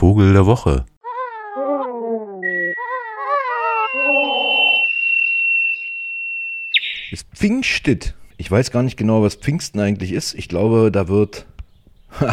Vogel der Woche. Es pfingstet. Ich weiß gar nicht genau, was Pfingsten eigentlich ist. Ich glaube, da wird.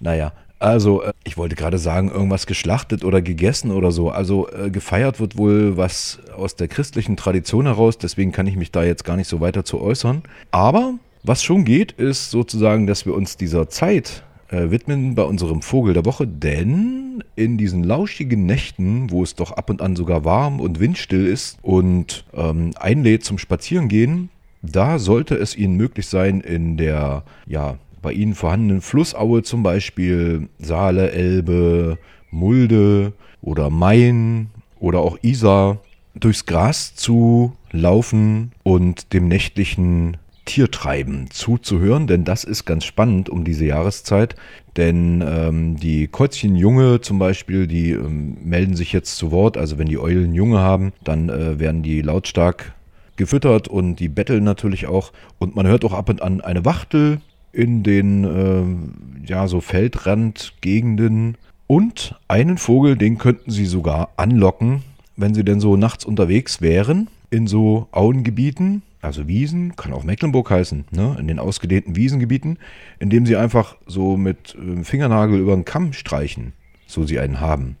Naja, also äh, ich wollte gerade sagen, irgendwas geschlachtet oder gegessen oder so. Also äh, gefeiert wird wohl was aus der christlichen Tradition heraus. Deswegen kann ich mich da jetzt gar nicht so weiter zu äußern. Aber was schon geht, ist sozusagen, dass wir uns dieser Zeit äh, widmen bei unserem Vogel der Woche, denn in diesen lauschigen Nächten, wo es doch ab und an sogar warm und windstill ist und ähm, einlädt zum Spazierengehen, da sollte es Ihnen möglich sein, in der ja, bei Ihnen vorhandenen Flussaue zum Beispiel Saale, Elbe, Mulde oder Main oder auch Isar durchs Gras zu laufen und dem nächtlichen Tiertreiben zuzuhören, denn das ist ganz spannend um diese Jahreszeit. Denn ähm, die Käuzchenjunge zum Beispiel, die ähm, melden sich jetzt zu Wort. Also wenn die Eulen Junge haben, dann äh, werden die lautstark gefüttert und die betteln natürlich auch. Und man hört auch ab und an eine Wachtel in den äh, ja so Feldrandgegenden. Und einen Vogel, den könnten sie sogar anlocken, wenn sie denn so nachts unterwegs wären in so Auengebieten also Wiesen, kann auch Mecklenburg heißen, ne? in den ausgedehnten Wiesengebieten, indem sie einfach so mit äh, Fingernagel über den Kamm streichen, so sie einen haben,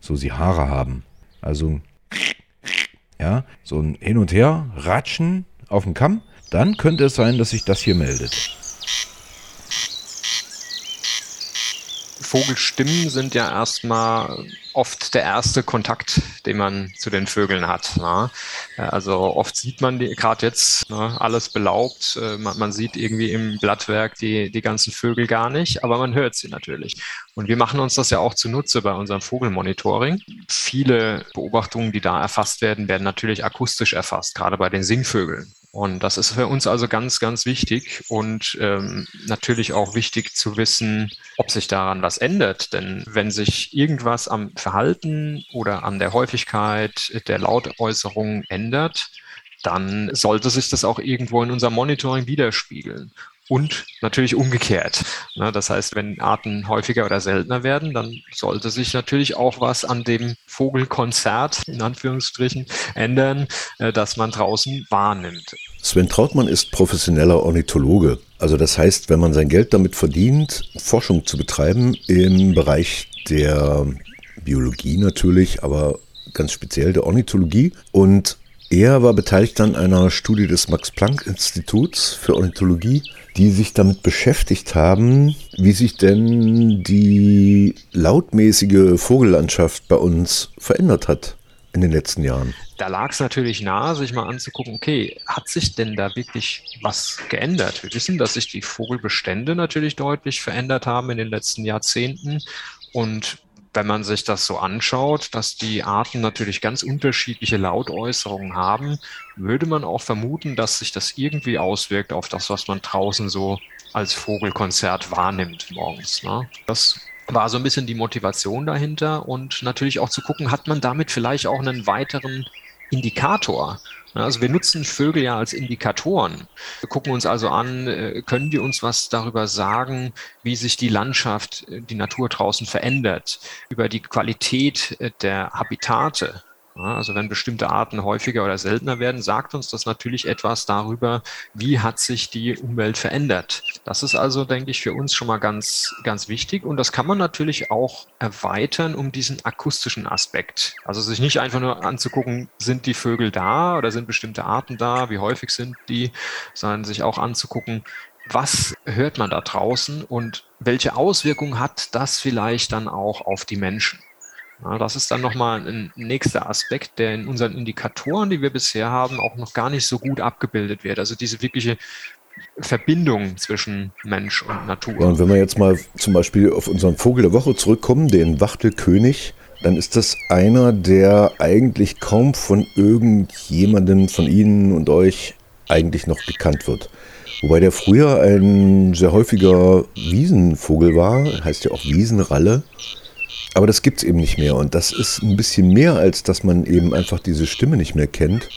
so sie Haare haben. Also, ja, so ein Hin und Her, Ratschen auf dem Kamm, dann könnte es sein, dass sich das hier meldet. Vogelstimmen sind ja erstmal oft der erste Kontakt, den man zu den Vögeln hat. Ne? Also oft sieht man gerade jetzt ne, alles belaubt. Äh, man, man, sieht irgendwie im Blattwerk die, die ganzen Vögel gar nicht, aber man hört sie natürlich. Und wir machen uns das ja auch zunutze bei unserem Vogelmonitoring. Viele Beobachtungen, die da erfasst werden, werden natürlich akustisch erfasst, gerade bei den Singvögeln. Und das ist für uns also ganz, ganz wichtig und ähm, natürlich auch wichtig zu wissen, ob sich daran was ändert. Denn wenn sich irgendwas am Verhalten oder an der Häufigkeit der Lautäußerung ändert, dann sollte sich das auch irgendwo in unserem Monitoring widerspiegeln und natürlich umgekehrt. Das heißt, wenn Arten häufiger oder seltener werden, dann sollte sich natürlich auch was an dem Vogelkonzert in Anführungsstrichen ändern, äh, das man draußen wahrnimmt. Sven Trautmann ist professioneller Ornithologe. Also das heißt, wenn man sein Geld damit verdient, Forschung zu betreiben im Bereich der Biologie natürlich, aber ganz speziell der Ornithologie und er war beteiligt an einer Studie des Max-Planck-Instituts für Ornithologie, die sich damit beschäftigt haben, wie sich denn die lautmäßige Vogellandschaft bei uns verändert hat in den letzten Jahren. Da lag es natürlich nahe, sich mal anzugucken, okay, hat sich denn da wirklich was geändert? Wir wissen, dass sich die Vogelbestände natürlich deutlich verändert haben in den letzten Jahrzehnten und wenn man sich das so anschaut, dass die Arten natürlich ganz unterschiedliche Lautäußerungen haben, würde man auch vermuten, dass sich das irgendwie auswirkt auf das, was man draußen so als Vogelkonzert wahrnimmt morgens. Ne? Das war so ein bisschen die Motivation dahinter und natürlich auch zu gucken, hat man damit vielleicht auch einen weiteren Indikator, also wir nutzen Vögel ja als Indikatoren. Wir gucken uns also an, äh, können wir uns was darüber sagen, wie sich die Landschaft, äh, die Natur draußen verändert, über die Qualität äh, der Habitate. Also wenn bestimmte Arten häufiger oder seltener werden, sagt uns das natürlich etwas darüber, wie hat sich die Umwelt verändert. Das ist also, denke ich, für uns schon mal ganz, ganz wichtig. Und das kann man natürlich auch erweitern um diesen akustischen Aspekt. Also sich nicht einfach nur anzugucken, sind die Vögel da oder sind bestimmte Arten da, wie häufig sind die, sondern sich auch anzugucken, was hört man da draußen und welche Auswirkungen hat das vielleicht dann auch auf die Menschen. Ja, das ist dann nochmal ein nächster Aspekt, der in unseren Indikatoren, die wir bisher haben, auch noch gar nicht so gut abgebildet wird. Also diese wirkliche Verbindung zwischen Mensch und Natur. Und wenn wir jetzt mal zum Beispiel auf unseren Vogel der Woche zurückkommen, den Wachtelkönig, dann ist das einer, der eigentlich kaum von irgendjemandem von Ihnen und euch eigentlich noch bekannt wird. Wobei der früher ein sehr häufiger Wiesenvogel war, heißt ja auch Wiesenralle. Aber das gibt es eben nicht mehr. Und das ist ein bisschen mehr, als dass man eben einfach diese Stimme nicht mehr kennt.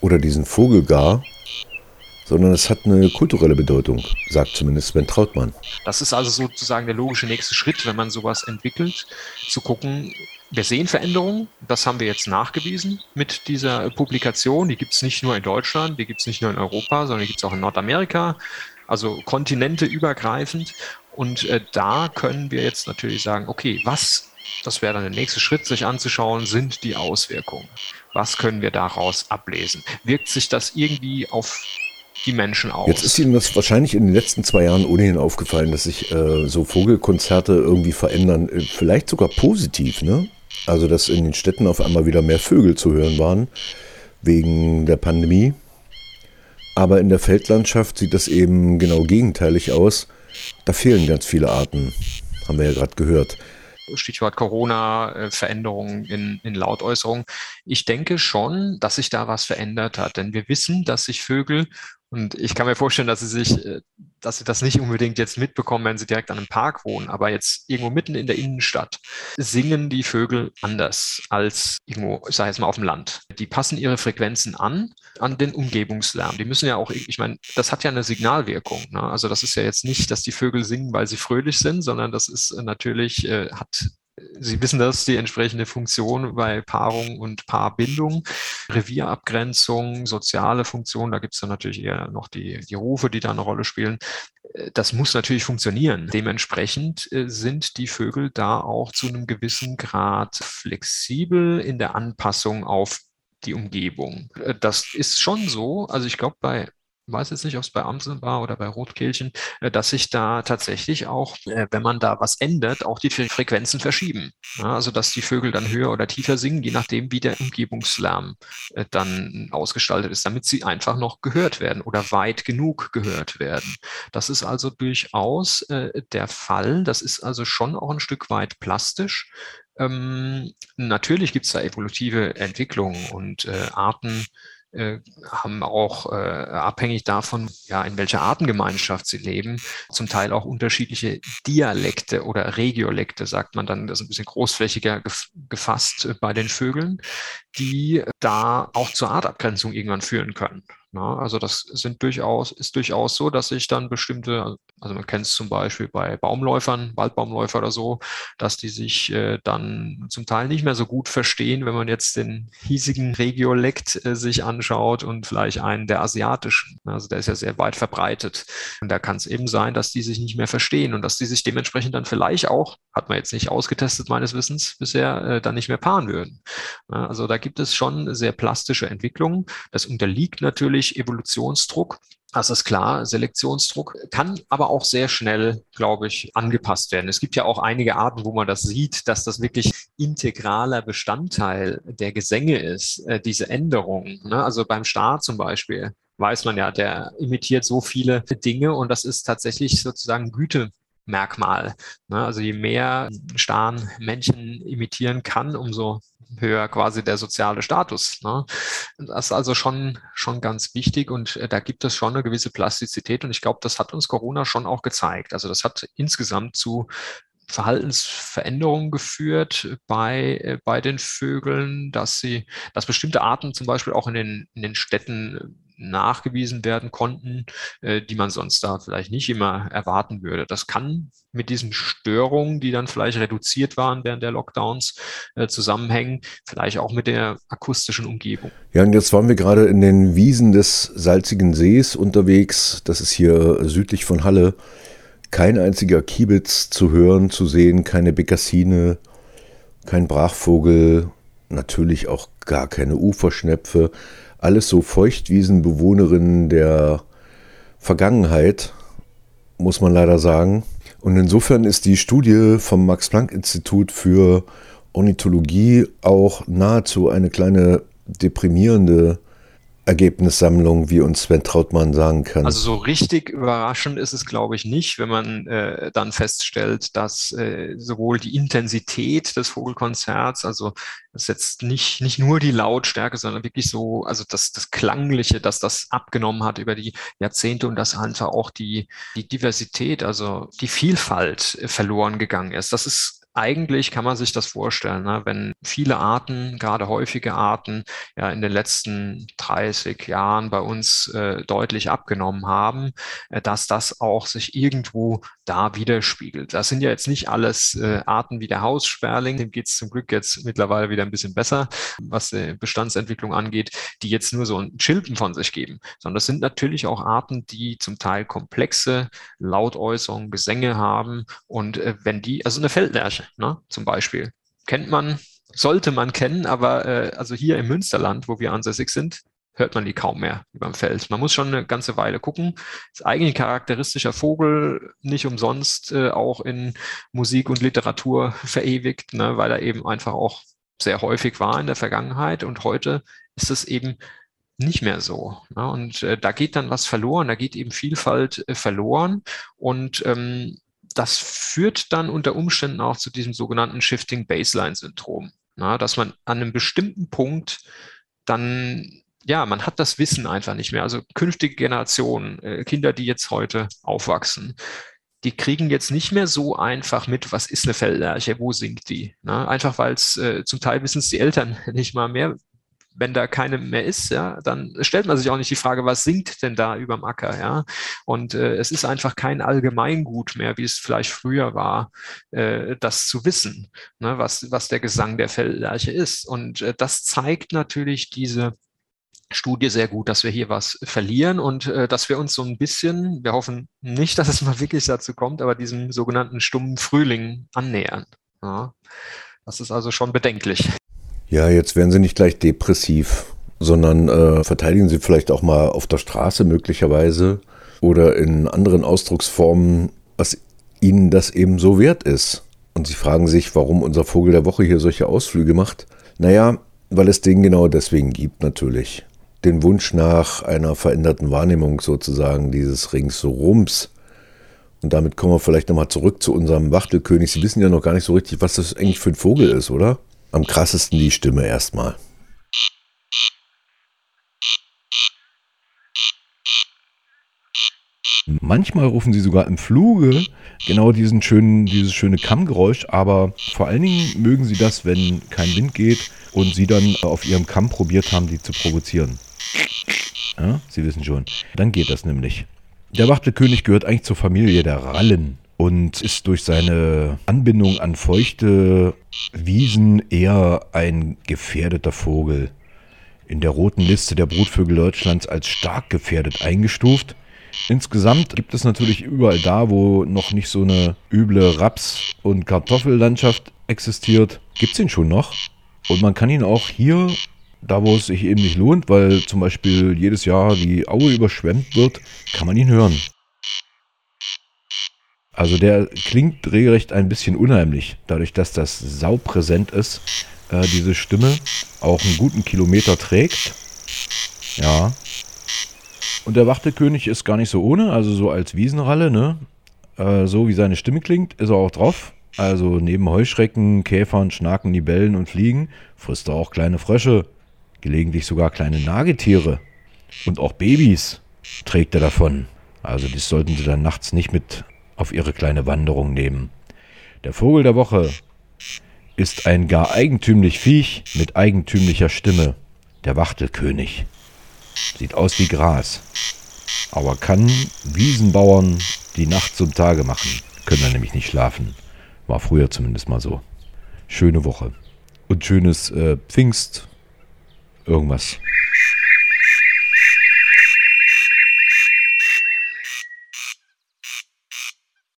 Oder diesen Vogel gar. Sondern es hat eine kulturelle Bedeutung, sagt zumindest Sven Trautmann. Das ist also sozusagen der logische nächste Schritt, wenn man sowas entwickelt, zu gucken, wir sehen Veränderungen, das haben wir jetzt nachgewiesen mit dieser Publikation. Die gibt es nicht nur in Deutschland, die gibt es nicht nur in Europa, sondern die gibt es auch in Nordamerika, also kontinenteübergreifend. Und äh, da können wir jetzt natürlich sagen, okay, was, das wäre dann der nächste Schritt, sich anzuschauen, sind die Auswirkungen. Was können wir daraus ablesen? Wirkt sich das irgendwie auf die Menschen aus. Jetzt ist Ihnen das wahrscheinlich in den letzten zwei Jahren ohnehin aufgefallen, dass sich äh, so Vogelkonzerte irgendwie verändern, äh, vielleicht sogar positiv, ne? Also, dass in den Städten auf einmal wieder mehr Vögel zu hören waren, wegen der Pandemie. Aber in der Feldlandschaft sieht das eben genau gegenteilig aus. Da fehlen ganz viele Arten, haben wir ja gerade gehört. Stichwort Corona, äh, Veränderungen in, in Lautäußerungen. Ich denke schon, dass sich da was verändert hat, denn wir wissen, dass sich Vögel und ich kann mir vorstellen, dass sie sich, äh, dass sie das nicht unbedingt jetzt mitbekommen, wenn sie direkt an einem Park wohnen, aber jetzt irgendwo mitten in der Innenstadt singen die Vögel anders als irgendwo, ich sage jetzt mal auf dem Land. Die passen ihre Frequenzen an, an den Umgebungslärm. Die müssen ja auch, ich meine, das hat ja eine Signalwirkung. Ne? Also das ist ja jetzt nicht, dass die Vögel singen, weil sie fröhlich sind, sondern das ist natürlich, äh, hat Sie wissen das, die entsprechende Funktion bei Paarung und Paarbindung, Revierabgrenzung, soziale Funktion, da gibt es dann natürlich eher noch die, die Rufe, die da eine Rolle spielen. Das muss natürlich funktionieren. Dementsprechend äh, sind die Vögel da auch zu einem gewissen Grad flexibel in der Anpassung auf die Umgebung. Äh, das ist schon so. Also ich glaube, bei weiß jetzt nicht, ob es bei Amsel war oder bei Rotkehlchen, äh, dass sich da tatsächlich auch, äh, wenn man da was ändert, auch die Frequenzen verschieben. also dass die Vögel dann höher oder tiefer singen, je nachdem, wie der Umgebungslärm äh, dann ausgestaltet ist, damit sie einfach noch gehört werden oder weit genug gehört werden. Das ist also durchaus der Fall. Das ist also schon auch ein Stück weit plastisch. Ähm, natürlich gibt es da evolutive Entwicklungen und Arten, äh, haben auch äh, abhängig davon, ja, in welcher Artengemeinschaft sie leben, zum Teil auch unterschiedliche Dialekte oder Regiolekte, sagt man dann, das ist ein bisschen großflächiger gefasst äh, bei den Vögeln, die da auch zur Artabgrenzung irgendwann führen können. Na, also das sind durchaus, ist durchaus so, dass sich dann bestimmte, also man kennt es zum Beispiel bei Baumläufern, Waldbaumläufer oder so, dass die sich äh, dann zum Teil nicht mehr so gut verstehen, wenn man jetzt den hiesigen Regiolekt äh, sich anschaut und vielleicht einen der asiatischen. Also der ist ja sehr weit verbreitet. Und da kann es eben sein, dass die sich nicht mehr verstehen und dass die sich dementsprechend dann vielleicht auch, hat man jetzt nicht ausgetestet meines Wissens bisher, äh, dann nicht mehr paaren würden. Ja, also da gibt es schon sehr plastische Entwicklungen. Das unterliegt natürlich durch Evolutionsdruck. Das ist klar, Selektionsdruck kann aber auch sehr schnell, glaube ich, angepasst werden. Es gibt ja auch einige Arten, wo man das sieht, dass das wirklich integraler Bestandteil der Gesänge ist, äh, diese Änderungen. Ne? Also beim Star zum Beispiel weiß man ja, der imitiert so viele Dinge und das ist tatsächlich sozusagen Güte Merkmal. Ne? Also je mehr Starn Männchen imitieren kann, umso höher quasi der soziale Status. Ne? Das ist also schon, schon ganz wichtig und äh, da gibt es schon eine gewisse Plastizität und ich glaube, das hat uns Corona schon auch gezeigt. Also das hat insgesamt zu Verhaltensveränderungen geführt bei, äh, bei den Vögeln, dass sie, dass bestimmte Arten zum Beispiel auch in den, in den Städten nachgewiesen werden konnten, äh, die man sonst da vielleicht nicht immer erwarten würde. Das kann mit diesen Störungen, die dann vielleicht reduziert waren während der Lockdowns, äh, zusammenhängen, vielleicht auch mit der akustischen Umgebung. Ja, und jetzt waren wir gerade in den Wiesen des Salzigen Sees unterwegs. Das ist hier südlich von Halle. Kein einziger Kiebitz zu hören, zu sehen, keine Bekassine, kein Brachvogel, natürlich auch gar keine Uferschnepfe alles so Feuchtwiesenbewohnerinnen der Vergangenheit, muss man leider sagen. Und insofern ist die Studie vom Max-Planck-Institut für Ornithologie auch nahezu eine kleine deprimierende Ergebnissammlung, wie uns Sven Trautmann sagen kann. Also so richtig überraschend ist es, glaube ich, nicht, wenn man äh, dann feststellt, dass äh, sowohl die Intensität des Vogelkonzerts, also das ist jetzt nicht, nicht nur die Lautstärke, sondern wirklich so, also das, das Klangliche, dass das abgenommen hat über die Jahrzehnte und dass einfach auch die, die Diversität, also die Vielfalt verloren gegangen ist. Das ist eigentlich kann man sich das vorstellen, ne? wenn viele Arten, gerade häufige Arten, ja in den letzten 30 Jahren bei uns äh, deutlich abgenommen haben, äh, dass das auch sich irgendwo da widerspiegelt. Das sind ja jetzt nicht alles äh, Arten wie der Haussperling, dem geht es zum Glück jetzt mittlerweile wieder ein bisschen besser, was die Bestandsentwicklung angeht, die jetzt nur so ein Chilpen von sich geben, sondern das sind natürlich auch Arten, die zum Teil komplexe Lautäußerungen, Gesänge haben und äh, wenn die, also eine Feldlerche ne, zum Beispiel, kennt man sollte man kennen, aber äh, also hier im Münsterland, wo wir ansässig sind, hört man die kaum mehr über dem Feld. Man muss schon eine ganze Weile gucken. Ist eigentlich ein charakteristischer Vogel, nicht umsonst äh, auch in Musik und Literatur verewigt, ne, weil er eben einfach auch sehr häufig war in der Vergangenheit und heute ist es eben nicht mehr so. Ne? Und äh, da geht dann was verloren, da geht eben Vielfalt äh, verloren und ähm, das führt dann unter Umständen auch zu diesem sogenannten Shifting Baseline Syndrom. Na, dass man an einem bestimmten Punkt dann, ja, man hat das Wissen einfach nicht mehr. Also künftige Generationen, äh, Kinder, die jetzt heute aufwachsen, die kriegen jetzt nicht mehr so einfach mit, was ist eine Feldlerche, wo singt die. Ne? Einfach weil es äh, zum Teil wissen es die Eltern nicht mal mehr, wenn da keine mehr ist, ja, dann stellt man sich auch nicht die Frage, was singt denn da überm Acker, ja? Und äh, es ist einfach kein Allgemeingut mehr, wie es vielleicht früher war, äh, das zu wissen, ne, was, was der Gesang der Feldlerche ist. Und äh, das zeigt natürlich diese Studie sehr gut, dass wir hier was verlieren und äh, dass wir uns so ein bisschen, wir hoffen nicht, dass es mal wirklich dazu kommt, aber diesem sogenannten stummen Frühling annähern. Ja. Das ist also schon bedenklich. Ja, jetzt werden Sie nicht gleich depressiv, sondern äh, verteidigen Sie vielleicht auch mal auf der Straße möglicherweise oder in anderen Ausdrucksformen, was Ihnen das eben so wert ist. Und Sie fragen sich, warum unser Vogel der Woche hier solche Ausflüge macht. Naja, weil es den genau deswegen gibt natürlich. Den Wunsch nach einer veränderten Wahrnehmung sozusagen dieses Ringsrums. Und damit kommen wir vielleicht nochmal zurück zu unserem Wachtelkönig. Sie wissen ja noch gar nicht so richtig, was das eigentlich für ein Vogel ist, oder? Am krassesten die Stimme erstmal. Manchmal rufen sie sogar im Fluge genau diesen schönen, dieses schöne Kammgeräusch, aber vor allen Dingen mögen sie das, wenn kein Wind geht und sie dann auf ihrem Kamm probiert haben, die zu provozieren. Ja, sie wissen schon. Dann geht das nämlich. Der Wachtelkönig gehört eigentlich zur Familie der Rallen und ist durch seine Anbindung an feuchte Wiesen eher ein gefährdeter Vogel. In der roten Liste der Brutvögel Deutschlands als stark gefährdet eingestuft. Insgesamt gibt es natürlich überall da, wo noch nicht so eine üble Raps- und Kartoffellandschaft existiert, gibt es ihn schon noch. Und man kann ihn auch hier, da wo es sich eben nicht lohnt, weil zum Beispiel jedes Jahr die Aue überschwemmt wird, kann man ihn hören. Also der klingt regelrecht ein bisschen unheimlich, dadurch, dass das saupräsent ist, äh, diese Stimme auch einen guten Kilometer trägt. Ja. Und der Wachtelkönig ist gar nicht so ohne, also so als Wiesenralle, ne? Äh, so wie seine Stimme klingt, ist er auch drauf. Also neben Heuschrecken, Käfern, Schnaken, Libellen und Fliegen frisst er auch kleine Frösche, gelegentlich sogar kleine Nagetiere. Und auch Babys trägt er davon. Also das sollten Sie dann nachts nicht mit auf ihre kleine Wanderung nehmen. Der Vogel der Woche ist ein gar eigentümlich Viech mit eigentümlicher Stimme, der Wachtelkönig. Sieht aus wie Gras, aber kann Wiesenbauern die Nacht zum Tage machen, können dann nämlich nicht schlafen. War früher zumindest mal so. Schöne Woche. Und schönes äh, Pfingst. Irgendwas.